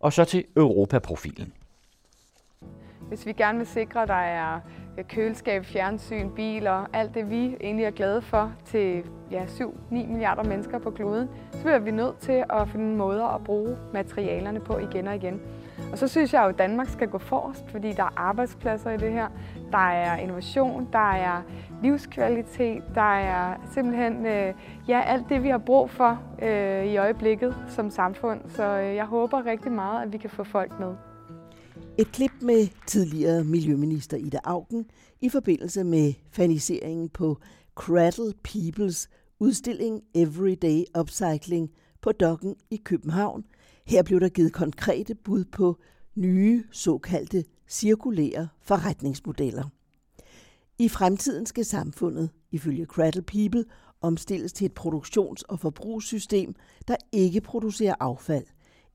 Og så til Europaprofilen. Hvis vi gerne vil sikre, at der er øh, køleskab, fjernsyn, biler, alt det vi egentlig er glade for til ja, 7-9 milliarder mennesker på kloden, så bliver vi nødt til at finde måder at bruge materialerne på igen og igen. Og så synes jeg jo, at Danmark skal gå forrest, fordi der er arbejdspladser i det her, der er innovation, der er livskvalitet, der er simpelthen øh, ja, alt det, vi har brug for øh, i øjeblikket som samfund. Så øh, jeg håber rigtig meget, at vi kan få folk med. Et klip med tidligere Miljøminister Ida Augen i forbindelse med faniseringen på Cradle Peoples udstilling Everyday Upcycling på Dokken i København. Her blev der givet konkrete bud på nye såkaldte cirkulære forretningsmodeller. I fremtiden skal samfundet, ifølge Cradle People, omstilles til et produktions- og forbrugssystem, der ikke producerer affald.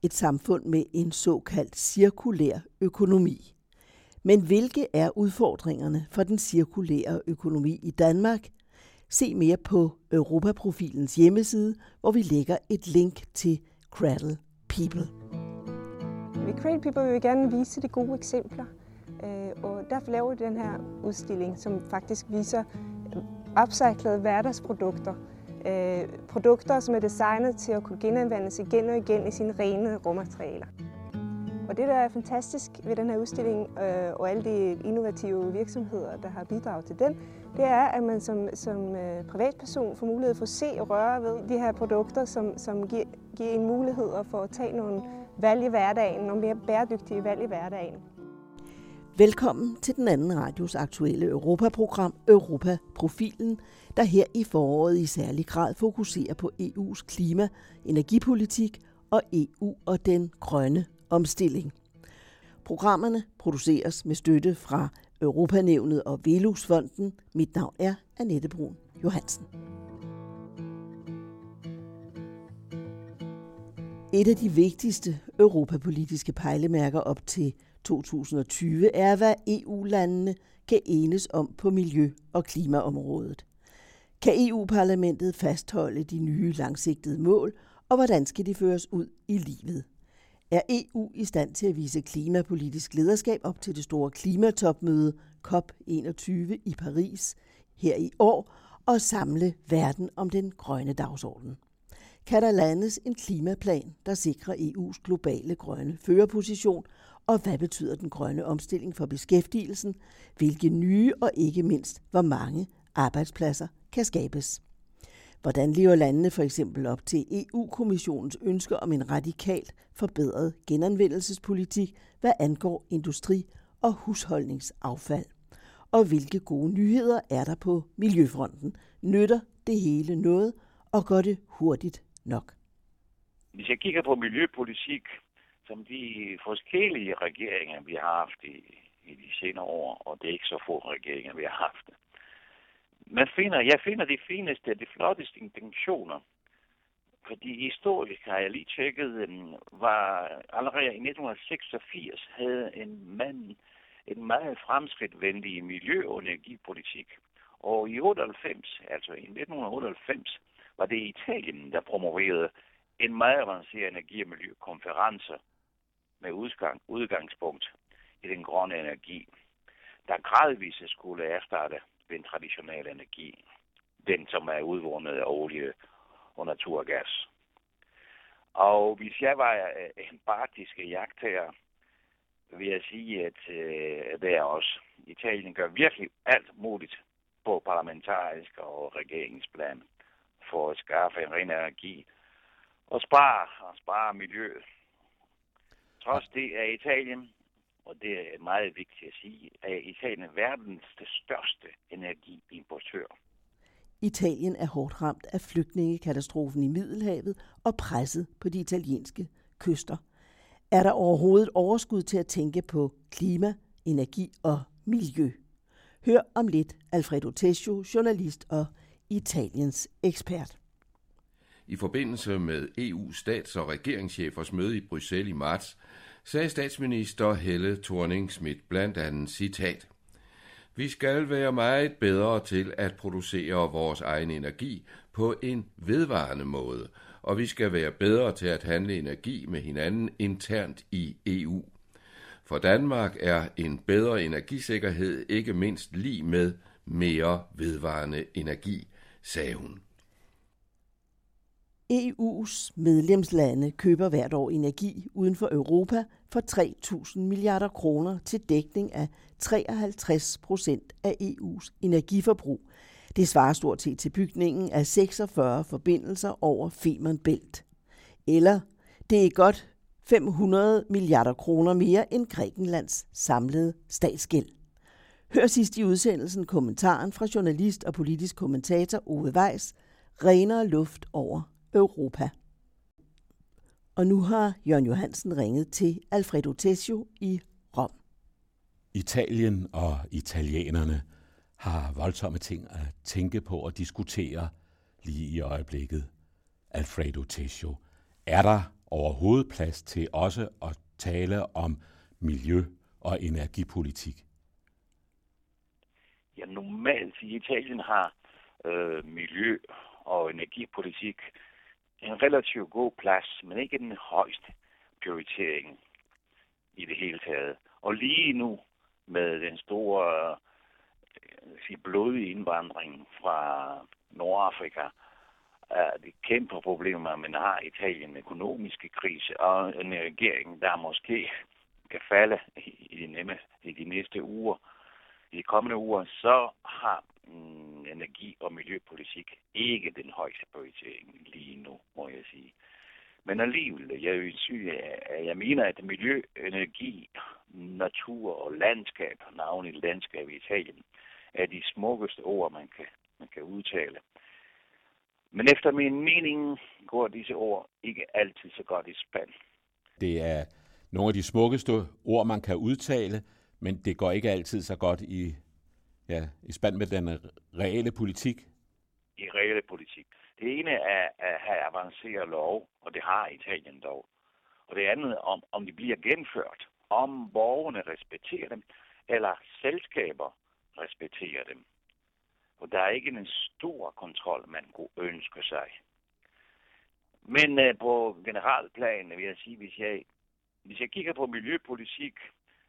Et samfund med en såkaldt cirkulær økonomi. Men hvilke er udfordringerne for den cirkulære økonomi i Danmark? Se mere på Europaprofilens hjemmeside, hvor vi lægger et link til Cradle People. Vi Create People vil gerne vise de gode eksempler, øh, og derfor laver vi den her udstilling, som faktisk viser øh, upcyclede hverdagsprodukter. Øh, produkter, som er designet til at kunne genanvendes igen og igen i sine rene råmaterialer. Og det, der er fantastisk ved den her udstilling og alle de innovative virksomheder, der har bidraget til den, det er, at man som, som øh, privatperson får mulighed for at se og røre ved de her produkter, som, som giver, giver en mulighed for at tage nogle valg i hverdagen, nogle mere bæredygtige valg i hverdagen. Velkommen til den anden radios aktuelle Europaprogram Europaprofilen, der her i foråret i særlig grad fokuserer på EU's klima, energipolitik og EU og den grønne omstilling. Programmerne produceres med støtte fra Europanævnet og Velusfonden. Mit navn er Annette Brun Johansen. Et af de vigtigste europapolitiske pejlemærker op til 2020 er, hvad EU-landene kan enes om på miljø- og klimaområdet. Kan EU-parlamentet fastholde de nye langsigtede mål, og hvordan skal de føres ud i livet? Er EU i stand til at vise klimapolitisk lederskab op til det store klimatopmøde COP21 i Paris her i år og samle verden om den grønne dagsorden? Kan der landes en klimaplan, der sikrer EU's globale grønne førerposition, og hvad betyder den grønne omstilling for beskæftigelsen, hvilke nye og ikke mindst hvor mange arbejdspladser kan skabes? Hvordan lever landene for eksempel op til EU-kommissionens ønsker om en radikalt forbedret genanvendelsespolitik, hvad angår industri- og husholdningsaffald? Og hvilke gode nyheder er der på miljøfronten? Nytter det hele noget, og går det hurtigt nok? Hvis jeg kigger på miljøpolitik, som de forskellige regeringer, vi har haft i, i de senere år, og det er ikke så få regeringer, vi har haft, man finder, jeg finder de fineste, de flotteste intentioner. Fordi historisk har jeg lige tjekket, øhm, var allerede i 1986 havde en mand en meget fremskridtvenlig miljø- og energipolitik. Og i 98, altså i 1998, var det Italien, der promoverede en meget avanceret energi- og miljøkonference med udgang, udgangspunkt i den grønne energi, der gradvist skulle erstatte den traditionelle energi. Den, som er udvundet af olie og naturgas. Og hvis jeg var øh, en partisk jagttager, vil jeg sige, at øh, det er også. Italien gør virkelig alt muligt på parlamentarisk og regeringsplan for at skaffe en ren energi og spare, og spare miljøet. Trods det er Italien og det er meget vigtigt at sige, at Italien er verdens største energiimportør. Italien er hårdt ramt af flygtningekatastrofen i Middelhavet og presset på de italienske kyster. Er der overhovedet overskud til at tænke på klima, energi og miljø? Hør om lidt Alfredo Tescio, journalist og Italiens ekspert. I forbindelse med EU stats- og regeringschefers møde i Bruxelles i marts, sagde statsminister Helle thorning schmidt blandt andet citat. Vi skal være meget bedre til at producere vores egen energi på en vedvarende måde, og vi skal være bedre til at handle energi med hinanden internt i EU. For Danmark er en bedre energisikkerhed ikke mindst lige med mere vedvarende energi, sagde hun. EU's medlemslande køber hvert år energi uden for Europa for 3.000 milliarder kroner til dækning af 53 procent af EU's energiforbrug. Det svarer stort set til bygningen af 46 forbindelser over Femern Bælt. Eller det er godt 500 milliarder kroner mere end Grækenlands samlede statsgæld. Hør sidst i udsendelsen kommentaren fra journalist og politisk kommentator Ove Weiss, renere luft over Europa. Og nu har Jørgen Johansen ringet til Alfredo Tessio i Rom. Italien og italienerne har voldsomme ting at tænke på og diskutere lige i øjeblikket. Alfredo Tessio, er der overhovedet plads til også at tale om miljø- og energipolitik? Ja, normalt i Italien har øh, miljø- og energipolitik en relativt god plads, men ikke den højeste prioritering i det hele taget. Og lige nu med den store øh, sige, blodige indvandring fra Nordafrika, er det kæmpe problemer, at man har Italien økonomiske krise og en regering, der måske kan falde i de, nemme, i de næste uger, i de kommende uger, så har mm, energi- og miljøpolitik ikke den højeste prioritering lige nu, må jeg sige. Men alligevel, jeg vil sige, at jeg mener, at miljø, energi, natur og landskab, navnet landskab i Italien, er de smukkeste ord, man kan, man kan udtale. Men efter min mening går disse ord ikke altid så godt i spand. Det er nogle af de smukkeste ord, man kan udtale, men det går ikke altid så godt i, ja, i spand med den reelle politik. I reelle politik. Det ene er at have avanceret lov, og det har Italien dog. Og det andet om, om de bliver genført, Om borgerne respekterer dem, eller selskaber respekterer dem. Og der er ikke en stor kontrol, man kunne ønske sig. Men øh, på generalplan vil jeg sige, hvis jeg, hvis jeg kigger på miljøpolitik,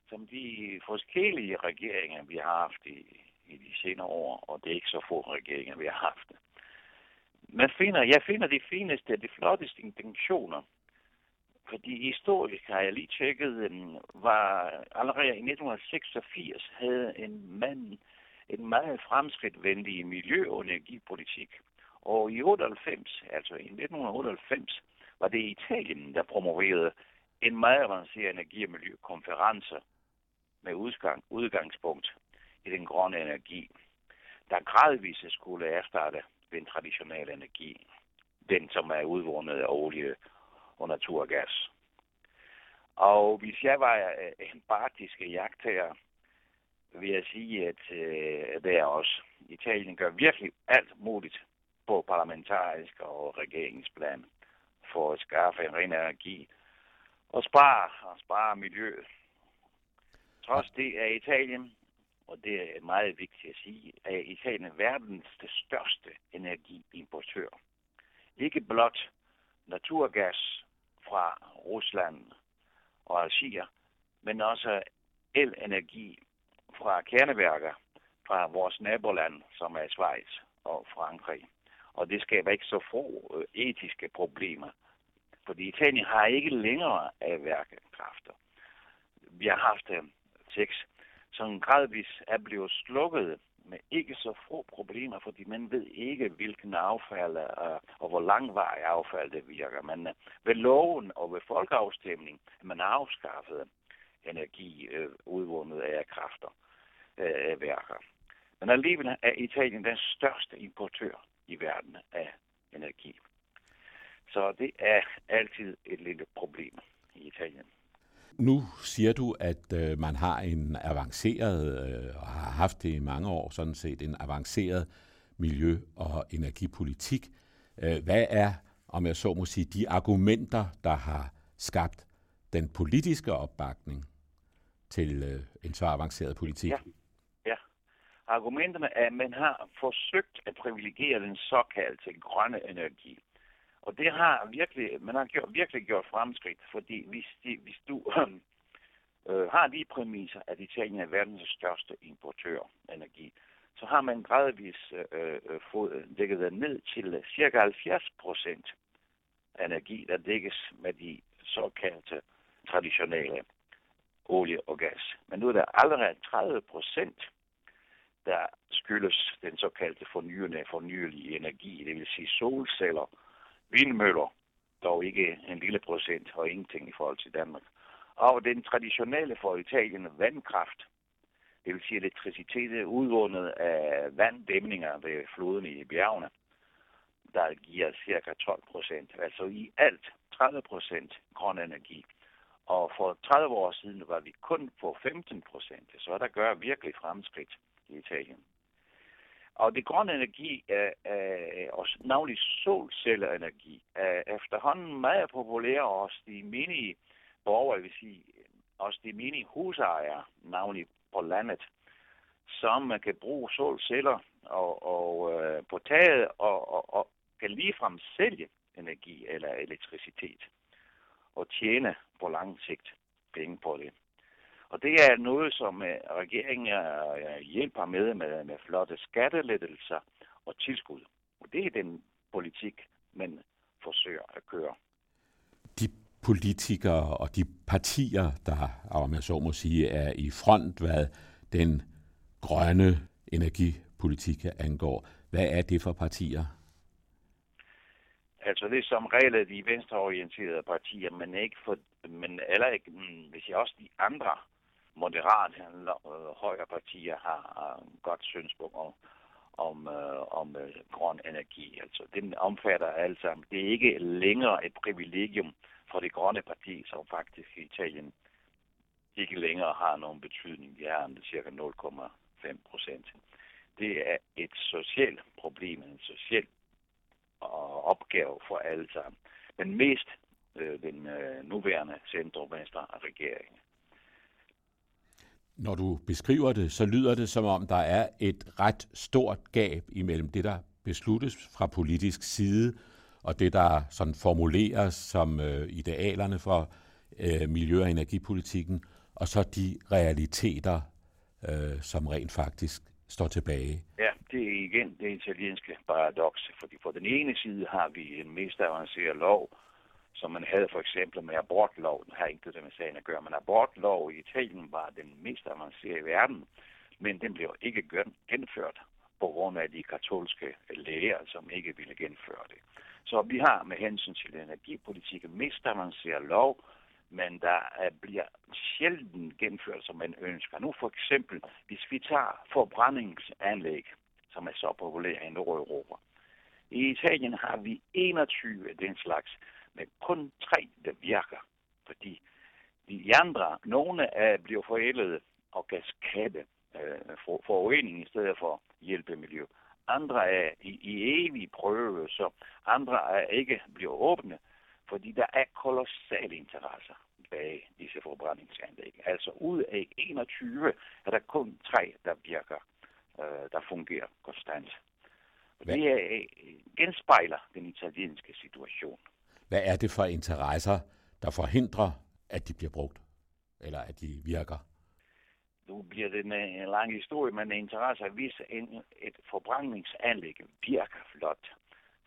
som de forskellige regeringer, vi har haft i, i de senere år, og det er ikke så få regeringer, vi har haft. Man finder, jeg finder de fineste, de flotteste intentioner. Fordi historisk har jeg lige tjekket, var allerede i 1986 havde en mand en meget fremskridtvenlig miljø- og energipolitik. Og i 98, altså i 1998, var det Italien, der promoverede en meget avanceret energi- og miljøkonference med udgang, udgangspunkt i den grønne energi, der gradvist skulle erstatte den traditionelle energi, den som er udvundet af olie og naturgas. Og hvis jeg var en partisk jagttager, vil jeg sige, at øh, det er også Italien gør virkelig alt muligt på parlamentarisk og regeringsplan for at skaffe en ren energi og spare, og spare miljøet. Trods det er Italien, og det er meget vigtigt at sige, er Italien verdens det største energiimportør. Ikke blot naturgas fra Rusland og Algier, men også elenergi fra kerneværker fra vores naboland, som er Schweiz og Frankrig. Og det skaber ikke så få øh, etiske problemer. Fordi Italien har ikke længere af værkekræfter. Vi har haft øh, seks, som gradvis er blevet slukket med ikke så få problemer, fordi man ved ikke, hvilken affald uh, og hvor langvarig affald det virker. Men øh, ved loven og ved folkeafstemning er man afskaffet energi øh, udvundet af kræfter øh, værker. Men alligevel er Italien den største importør i verden af energi. Så det er altid et lille problem i Italien. Nu siger du, at øh, man har en avanceret, øh, og har haft det i mange år sådan set, en avanceret miljø- og energipolitik. Øh, hvad er, om jeg så må sige, de argumenter, der har skabt den politiske opbakning til øh, en så avanceret politik? Ja. Argumenterne er, at man har forsøgt at privilegere den såkaldte grønne energi. Og det har virkelig, man har gjort, virkelig gjort fremskridt, fordi hvis, de, hvis du øhm, øh, har de præmisser, at Italien er verdens største importør af energi, så har man gradvist øh, øh, fået dækket ned til cirka 70 procent energi, der dækkes med de såkaldte traditionelle olie og gas. Men nu er der allerede 30 procent, der skyldes den såkaldte fornyende, fornyelige energi, det vil sige solceller, vindmøller, dog ikke en lille procent og ingenting i forhold til Danmark. Og den traditionelle for Italien vandkraft, det vil sige elektricitet udvundet af vanddæmninger ved floden i bjergene, der giver cirka 12 procent. Altså i alt 30 procent grøn energi. Og for 30 år siden var vi kun på 15 procent, så der gør virkelig fremskridt i Italien. Og det grønne energi, er, er, og navnlig solcelleenergi, er efterhånden meget populære hos de mini borgere, vil sige, også de mini husejere, navnlig på landet, som man kan bruge solceller og, og øh, på taget og, og, og kan ligefrem sælge energi eller elektricitet og tjene på lang sigt penge på det. Og det er noget, som øh, regeringen hjælper med, med med flotte skattelettelser og tilskud. Og det er den politik, man forsøger at køre. De politikere og de partier, der, om jeg så må sige, er i front, hvad den grønne energipolitik angår. Hvad er det for partier? Altså det er som regel de venstreorienterede partier, men ikke for, men eller ikke, mm, hvis jeg også de andre moderate øh, højre partier har øh, godt synspunkt om, om, øh, om øh, grøn energi. Altså, den omfatter alt sammen. Det er ikke længere et privilegium for det grønne parti, som faktisk i Italien ikke længere har nogen betydning. De har cirka 0,5 procent. Det er et socialt problem, en social øh, opgave for alle sammen. Men mest øh, den øh, nuværende centrum-venstre regering. Når du beskriver det, så lyder det som om, der er et ret stort gab imellem det, der besluttes fra politisk side, og det, der sådan formuleres som øh, idealerne for øh, miljø- og energipolitikken, og så de realiteter, øh, som rent faktisk står tilbage. Ja, det er igen det italienske paradoks, fordi på den ene side har vi en mest avanceret lov, som man havde for eksempel med abortlov. Den har ikke det med sagen at gøre, men abortlov i Italien var den mest avancerede i verden, men den blev ikke gennemført på grund af de katolske læger, som ikke ville genføre det. Så vi har med hensyn til energipolitik mest avanceret lov, men der bliver sjældent genført, som man ønsker. Nu for eksempel, hvis vi tager forbrændingsanlæg, som er så populære i Nordeuropa. I Italien har vi 21 af den slags, men kun tre, der virker. Fordi de andre, nogle er bliver forældede og kan skabe øh, for, forurening i stedet for hjælpe miljø. Andre er i, i evig prøve, så andre er ikke bliver åbne, fordi der er kolossale interesser bag disse forbrændingsanlæg. Altså ud af 21 er der kun tre, der virker, øh, der fungerer konstant. Hvad? Det er, øh, genspejler den italienske situation. Hvad er det for interesser, der forhindrer, at de bliver brugt, eller at de virker? Nu bliver det en lang historie, men interesse hvis en, et forbrændingsanlæg virker flot,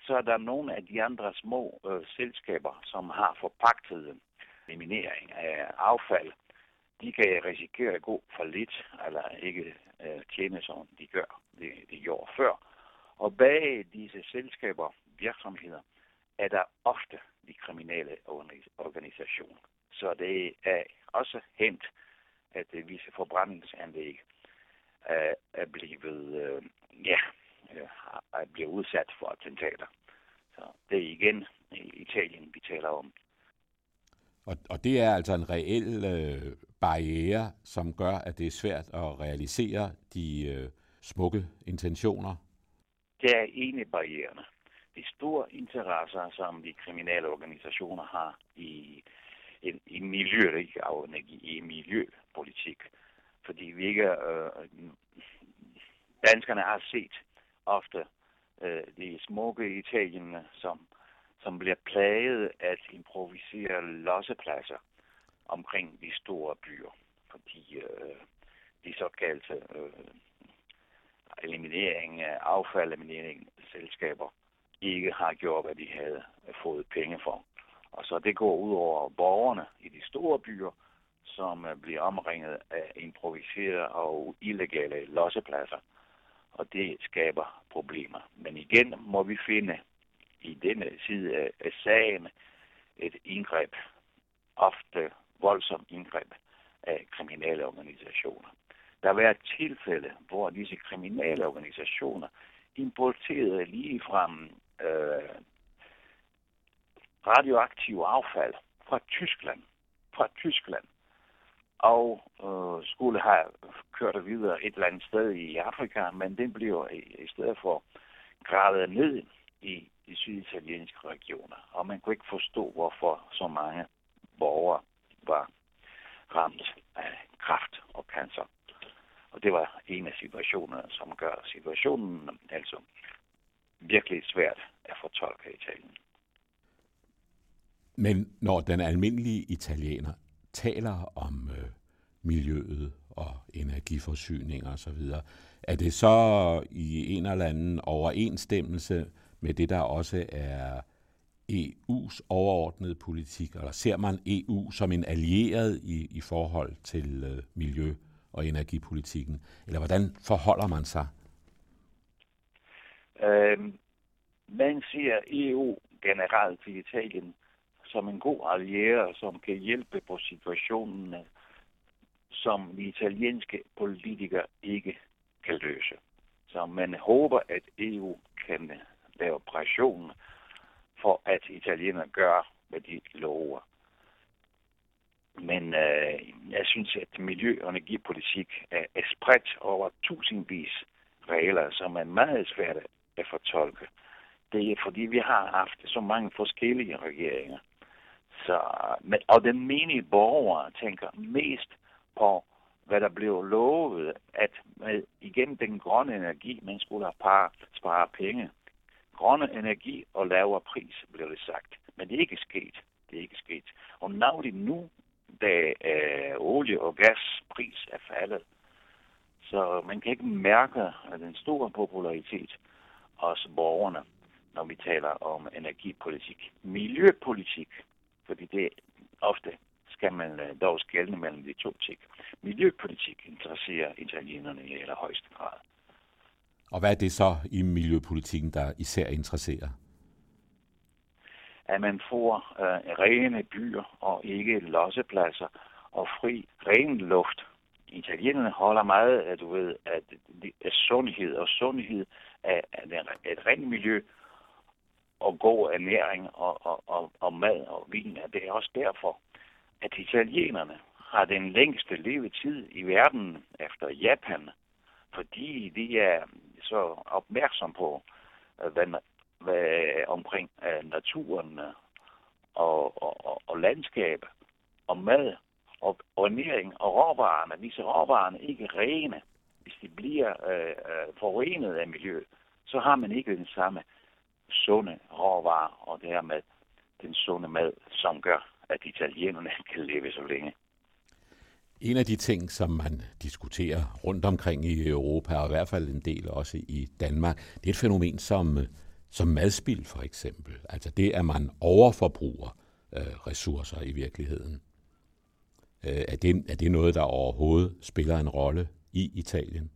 så er der nogle af de andre små øh, selskaber, som har forpagtet eliminering af affald. De kan risikere at gå for lidt, eller ikke øh, tjene som de gør, det de gjorde før. Og bag disse selskaber, virksomheder, er der ofte de kriminelle organisationer. Så det er også hent, at visse forbrændingsanlæg er blevet, øh, ja, er blevet udsat for attentater. Så det er igen i Italien, vi taler om. Og, og det er altså en reel øh, barriere, som gør, at det er svært at realisere de øh, smukke intentioner? Det er en af barriererne. De store interesser, som de kriminelle organisationer har i, i, i miljø, ikke i miljøpolitik. Fordi vi ikke, øh, danskerne har set ofte øh, de smukke Italien, som, som bliver plaget at improvisere lossepladser omkring de store byer, fordi øh, de såkaldte øh, eliminering af affald, eliminering selskaber ikke har gjort, hvad de havde fået penge for. Og så det går ud over borgerne i de store byer, som øh, bliver omringet af improviserede og illegale lossepladser. Og det skaber problemer. Men igen må vi finde i denne side af sagen et indgreb, ofte voldsomt indgreb af kriminelle organisationer. Der har været tilfælde, hvor disse kriminelle organisationer importerede lige fra mm, øh, radioaktive affald fra Tyskland, fra Tyskland, og øh, skulle have kørt videre et eller andet sted i Afrika, men den bliver i, i stedet for gravet ned i de syditalienske regioner. Og man kunne ikke forstå, hvorfor så mange borgere var ramt af kræft og cancer. Og det var en af situationerne, som gør situationen altså virkelig svært at fortolke i Italien. Men når den almindelige italiener taler om øh, miljøet og energiforsyning og så videre, er det så i en eller anden overensstemmelse med det, der også er EU's overordnede politik, eller ser man EU som en allieret i, i forhold til øh, miljø- og energipolitikken? Eller hvordan forholder man sig? Øh, man ser EU generelt til Italien som en god allieret, som kan hjælpe på situationen, som de italienske politikere ikke kan løse. Så man håber, at EU kan lave pression for, at italienerne gør, hvad de lover. Men øh, jeg synes, at miljø- og energipolitik er, er spredt over tusindvis regler, som er meget svært at fortolke. Det er fordi, vi har haft så mange forskellige regeringer. Så, men, og den menige borger tænker mest på, hvad der blev lovet, at med, igen den grønne energi, man skulle have par, spare penge. Grønne energi og lavere pris, blev det sagt. Men det er ikke sket. Det er ikke sket. Og navnlig nu, da øh, olie- og gaspris er faldet, så man kan ikke mærke at den store popularitet hos borgerne, når vi taler om energipolitik. Miljøpolitik, fordi det ofte skal man øh, dog skælne mellem de to ting. Miljøpolitik interesserer italienerne i allerhøjeste grad. Og hvad er det så i miljøpolitikken, der især interesserer? At man får øh, rene byer og ikke lossepladser og fri ren luft. Italienerne holder meget af, du ved, at, at sundhed og sundhed er, af et rent miljø og god ernæring og, og, og, og mad og vin. Det er også derfor, at italienerne har den længste levetid i verden efter Japan, fordi de er så opmærksom på, øh, hvad, hvad øh, omkring uh, naturen og, og, og, og landskab og mad og ernæring og råvarerne. Hvis råvarerne ikke er rene, bliver øh, øh, forurenet af miljøet, så har man ikke den samme sunde råvarer og dermed den sunde mad, som gør, at italienerne kan leve så længe. En af de ting, som man diskuterer rundt omkring i Europa, og i hvert fald en del også i Danmark, det er et fænomen som, som madspild for eksempel. Altså det, at man overforbruger øh, ressourcer i virkeligheden. Øh, er, det, er det noget, der overhovedet spiller en rolle i Italien?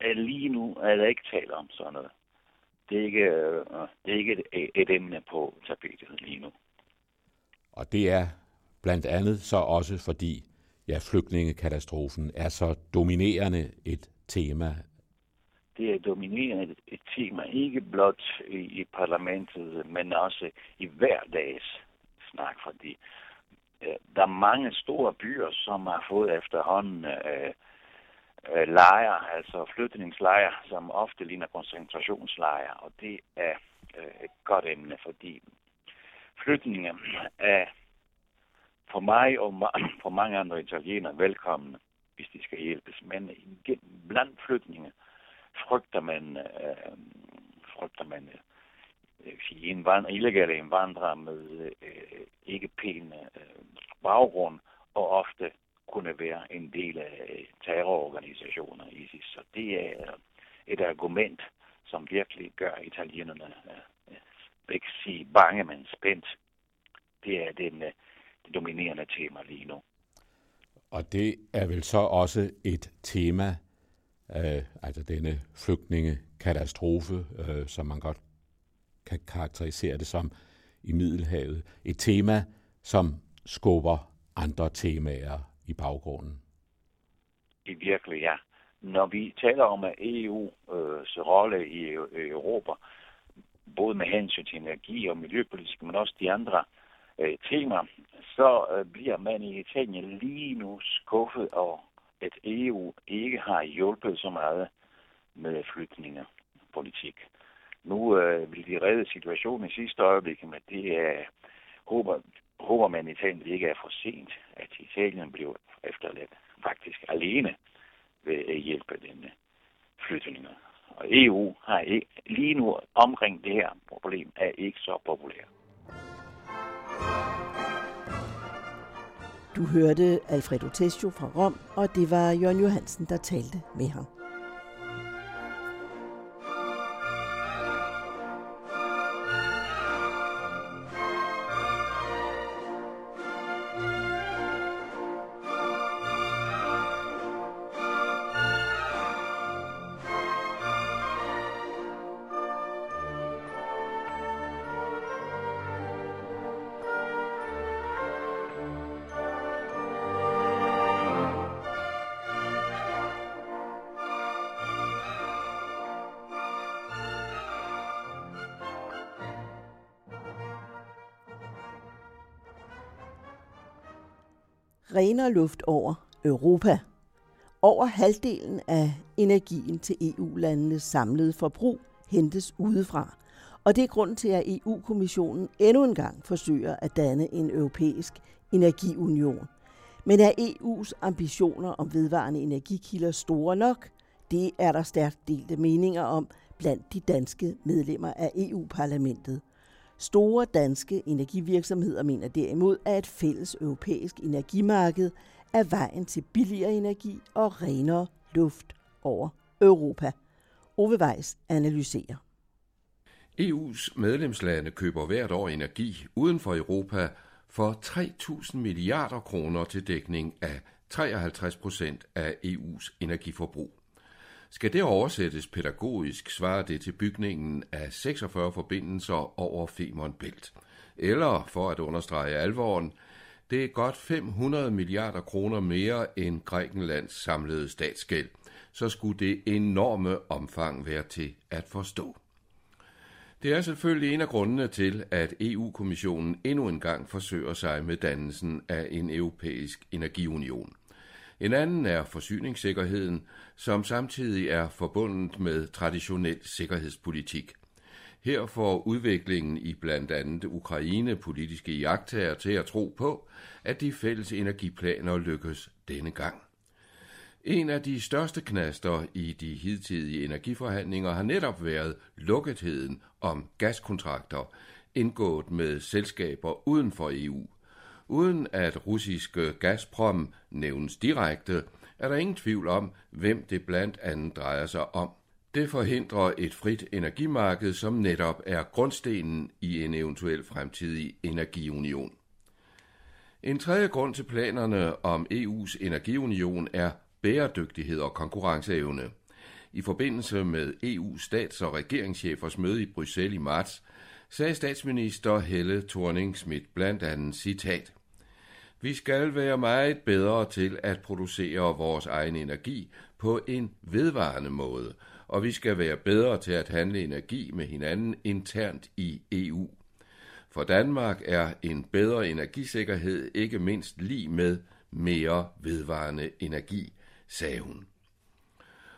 Lige nu er der ikke tale om sådan noget. Det er ikke, øh, det er ikke et, et emne på tapetet lige nu. Og det er blandt andet så også fordi, ja, flygtningekatastrofen er så dominerende et tema. Det er dominerende et tema, ikke blot i, i parlamentet, men også i hverdags snak, fordi øh, der er mange store byer, som har fået efterhånden øh, øh, lejre, altså flytningslejre, som ofte ligner koncentrationslejre, og det er øh, et godt emne, fordi flytninger er for mig og for mange andre italienere velkomne, hvis de skal hjælpes. Men blandt flytninger frygter man, øh, frygter man øh, sige, indvand, illegale indvandrere med øh, ikke pæn øh, baggrund, og ofte kunne være en del af terrororganisationer ISIS. Så det er et argument, som virkelig gør italienerne, øh, ikke sige bange, men spændt. Det er den, den det dominerende tema lige nu. Og det er vel så også et tema, øh, altså denne flygtningekatastrofe, øh, som man godt kan karakterisere det som i Middelhavet. Et tema, som skubber andre temaer i baggrunden. I virkelig, ja. Når vi taler om EU's øh, rolle øh, i Europa, både med hensyn til energi og miljøpolitik, men også de andre øh, temaer, så øh, bliver man i Italien lige nu skuffet over, at EU ikke har hjulpet så meget med flygtningepolitik. Nu øh, vil de redde situationen i sidste øjeblik, men det er, håber, håber man i Italien, det ikke er for sent, at Italien bliver efterladt faktisk alene ved at hjælpe denne flytninger. Og EU har ikke, lige nu omkring det her problem er ikke så populær. Du hørte Alfredo Testio fra Rom, og det var Jørgen Johansen, der talte med ham. Renere luft over Europa. Over halvdelen af energien til EU-landenes samlede forbrug hentes udefra. Og det er grunden til, at EU-kommissionen endnu en gang forsøger at danne en europæisk energiunion. Men er EU's ambitioner om vedvarende energikilder store nok? Det er der stærkt delte meninger om blandt de danske medlemmer af EU-parlamentet. Store danske energivirksomheder mener derimod, at et fælles europæisk energimarked er vejen til billigere energi og renere luft over Europa. Ove Weiss analyserer. EU's medlemslande køber hvert år energi uden for Europa for 3.000 milliarder kroner til dækning af 53 procent af EU's energiforbrug. Skal det oversættes pædagogisk, svarer det til bygningen af 46 forbindelser over Femern Bælt. Eller, for at understrege alvoren, det er godt 500 milliarder kroner mere end Grækenlands samlede statsgæld. Så skulle det enorme omfang være til at forstå. Det er selvfølgelig en af grundene til, at EU-kommissionen endnu en gang forsøger sig med dannelsen af en europæisk energiunion – en anden er forsyningssikkerheden, som samtidig er forbundet med traditionel sikkerhedspolitik. Her får udviklingen i blandt andet Ukraine politiske jagttager til at tro på, at de fælles energiplaner lykkes denne gang. En af de største knaster i de hidtidige energiforhandlinger har netop været lukketheden om gaskontrakter, indgået med selskaber uden for EU – Uden at russiske Gazprom nævnes direkte, er der ingen tvivl om, hvem det blandt andet drejer sig om. Det forhindrer et frit energimarked, som netop er grundstenen i en eventuel fremtidig energiunion. En tredje grund til planerne om EU's energiunion er bæredygtighed og konkurrenceevne. I forbindelse med EU's stats- og regeringschefers møde i Bruxelles i marts, sagde statsminister Helle thorning schmidt blandt andet citat. Vi skal være meget bedre til at producere vores egen energi på en vedvarende måde, og vi skal være bedre til at handle energi med hinanden internt i EU. For Danmark er en bedre energisikkerhed ikke mindst lige med mere vedvarende energi, sagde hun.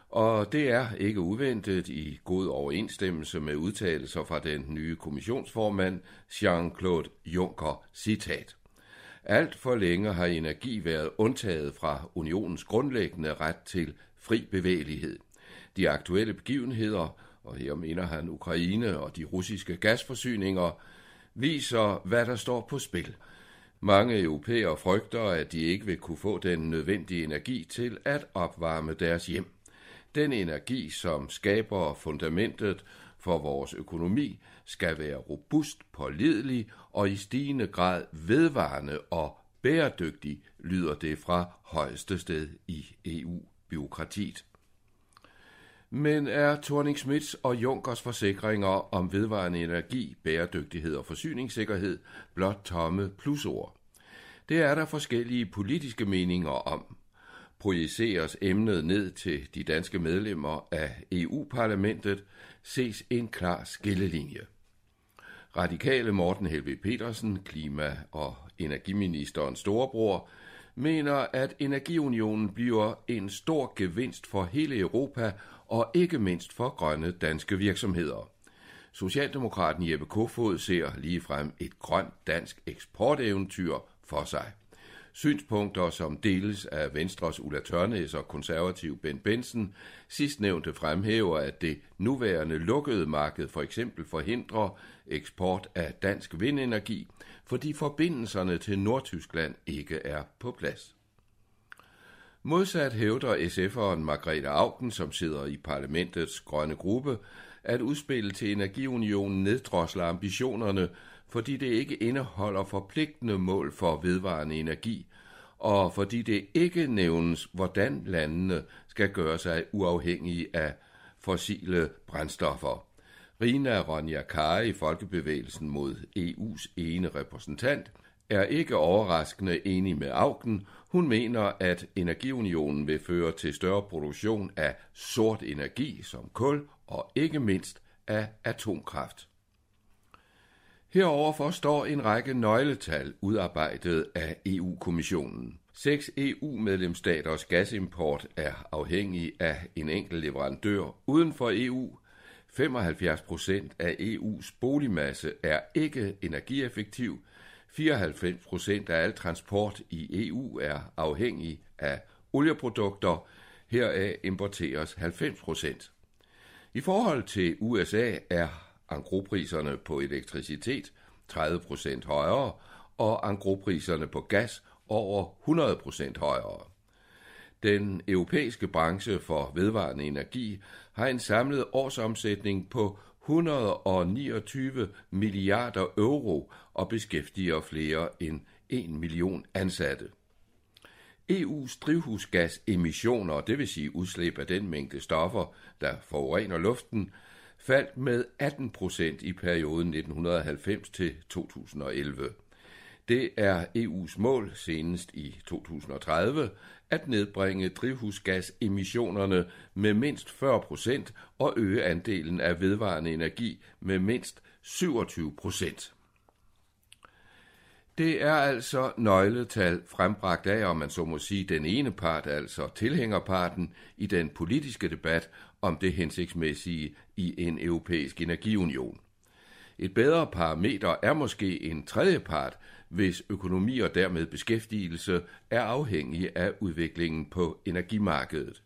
Og det er ikke uventet i god overensstemmelse med udtalelser fra den nye kommissionsformand Jean-Claude Juncker, citat. Alt for længe har energi været undtaget fra unionens grundlæggende ret til fri bevægelighed. De aktuelle begivenheder og her mener han Ukraine og de russiske gasforsyninger, viser, hvad der står på spil. Mange europæere frygter, at de ikke vil kunne få den nødvendige energi til at opvarme deres hjem. Den energi, som skaber fundamentet for vores økonomi, skal være robust, pålidelig og i stigende grad vedvarende og bæredygtig, lyder det fra højeste sted i EU-byråkratiet. Men er thorning Smiths og Junkers forsikringer om vedvarende energi, bæredygtighed og forsyningssikkerhed blot tomme plusord? Det er der forskellige politiske meninger om. Projiceres emnet ned til de danske medlemmer af EU-parlamentet, ses en klar skillelinje. Radikale Morten Helve Petersen, klima- og energiministerens storebror, mener, at energiunionen bliver en stor gevinst for hele Europa og ikke mindst for grønne danske virksomheder. Socialdemokraten Jeppe Kofod ser ligefrem et grønt dansk eksporteventyr for sig. Synspunkter, som deles af Venstres Ulla Tørnæs og konservativ Ben Benson, sidstnævnte fremhæver, at det nuværende lukkede marked for eksempel forhindrer eksport af dansk vindenergi, fordi forbindelserne til Nordtyskland ikke er på plads. Modsat hævder SF'eren Margrethe Augen, som sidder i parlamentets grønne gruppe, at udspillet til Energiunionen neddrosler ambitionerne, fordi det ikke indeholder forpligtende mål for vedvarende energi, og fordi det ikke nævnes, hvordan landene skal gøre sig uafhængige af fossile brændstoffer. Rina Ronja Kari, Folkebevægelsen mod EU's ene repræsentant, er ikke overraskende enig med Augen. Hun mener, at energiunionen vil føre til større produktion af sort energi som kul og ikke mindst af atomkraft. Heroverfor står en række nøgletal udarbejdet af EU-kommissionen. Seks EU-medlemsstaters gasimport er afhængig af en enkelt leverandør uden for EU. 75 procent af EU's boligmasse er ikke energieffektiv. 94 procent af al transport i EU er afhængig af olieprodukter. Heraf importeres 90 procent. I forhold til USA er Angropriserne på elektricitet 30% højere, og angropriserne på gas over 100% højere. Den europæiske branche for vedvarende energi har en samlet årsomsætning på 129 milliarder euro og beskæftiger flere end 1 million ansatte. EU's drivhusgasemissioner, det vil sige udslip af den mængde stoffer, der forurener luften, faldt med 18 procent i perioden 1990 til 2011. Det er EU's mål senest i 2030 at nedbringe drivhusgasemissionerne med mindst 40 procent og øge andelen af vedvarende energi med mindst 27 procent. Det er altså nøgletal frembragt af, om man så må sige, den ene part, altså tilhængerparten, i den politiske debat om det hensigtsmæssige i en europæisk energiunion. Et bedre parameter er måske en tredje part, hvis økonomi og dermed beskæftigelse er afhængig af udviklingen på energimarkedet.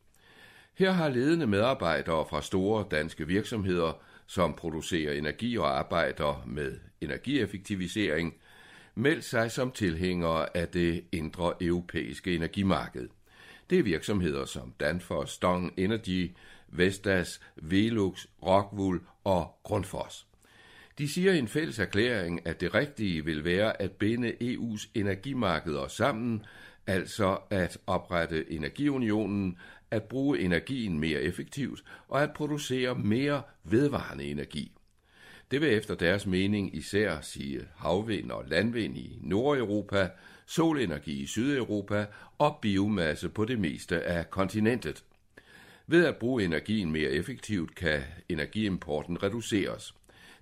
Her har ledende medarbejdere fra store danske virksomheder, som producerer energi og arbejder med energieffektivisering, meldt sig som tilhængere af det indre europæiske energimarked. Det er virksomheder som Danfoss, Stong Energy, Vestas, Velux, Rockwool og Grundfos. De siger i en fælles erklæring, at det rigtige vil være at binde EU's energimarkeder sammen, altså at oprette energiunionen, at bruge energien mere effektivt og at producere mere vedvarende energi. Det vil efter deres mening især sige havvind og landvind i Nordeuropa, solenergi i Sydeuropa og biomasse på det meste af kontinentet. Ved at bruge energien mere effektivt kan energiimporten reduceres.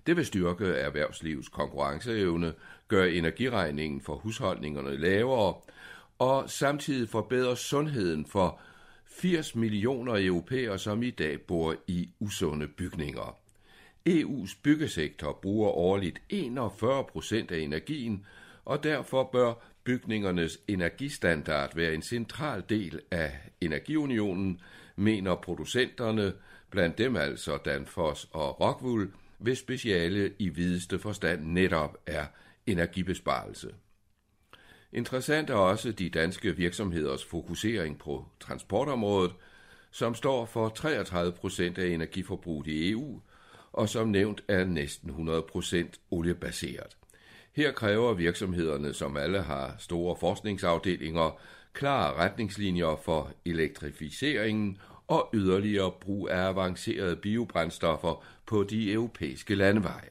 Det vil styrke erhvervslivets konkurrenceevne, gøre energiregningen for husholdningerne lavere og samtidig forbedre sundheden for 80 millioner europæere, som i dag bor i usunde bygninger. EU's byggesektor bruger årligt 41 procent af energien, og derfor bør bygningernes energistandard være en central del af energiunionen, mener producenterne blandt dem altså Danfoss og Rockwool, hvis speciale i videste forstand netop er energibesparelse. Interessant er også de danske virksomheders fokusering på transportområdet, som står for 33 procent af energiforbruget i EU, og som nævnt er næsten 100 procent oliebaseret. Her kræver virksomhederne, som alle har store forskningsafdelinger, klare retningslinjer for elektrificeringen og yderligere brug af avancerede biobrændstoffer på de europæiske landeveje.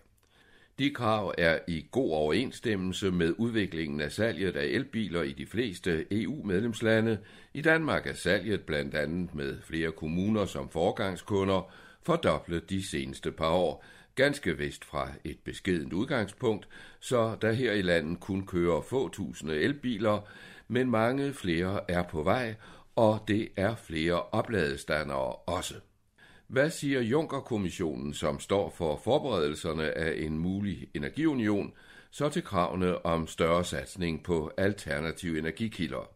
De krav er i god overensstemmelse med udviklingen af salget af elbiler i de fleste EU-medlemslande. I Danmark er salget blandt andet med flere kommuner som forgangskunder fordoblet de seneste par år, ganske vist fra et beskedent udgangspunkt, så der her i landet kun kører få tusinde elbiler, men mange flere er på vej, og det er flere opladestandere også. Hvad siger Junckerkommissionen, som står for forberedelserne af en mulig energiunion, så til kravene om større satsning på alternative energikilder?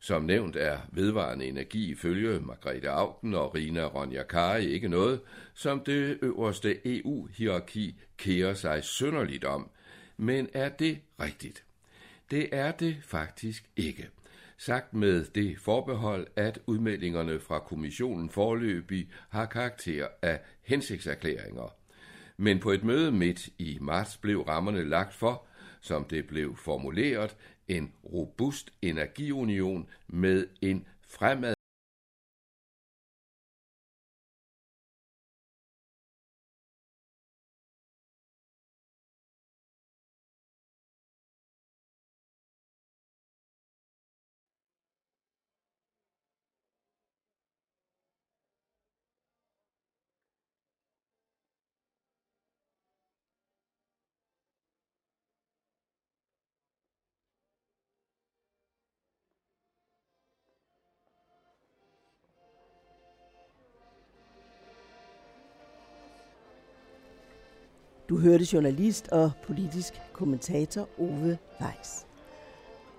Som nævnt er vedvarende energi ifølge Margrethe Augen og Rina Ronja Kari ikke noget, som det øverste EU-hierarki kærer sig sønderligt om. Men er det rigtigt? Det er det faktisk ikke sagt med det forbehold, at udmeldingerne fra kommissionen forløbig har karakter af hensigtserklæringer. Men på et møde midt i marts blev rammerne lagt for, som det blev formuleret, en robust energiunion med en fremad Du hørte journalist og politisk kommentator Ove Weiss.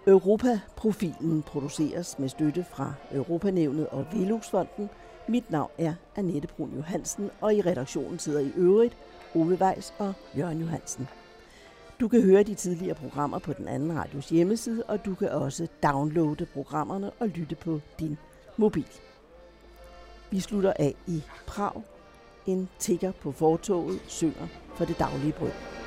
Europaprofilen produceres med støtte fra Europanævnet og Veluxfonden. Mit navn er Annette Brun Johansen, og i redaktionen sidder i øvrigt Ove Weiss og Jørgen Johansen. Du kan høre de tidligere programmer på den anden radios hjemmeside, og du kan også downloade programmerne og lytte på din mobil. Vi slutter af i Prag. En tigger på fortoget synger for det daglige brød.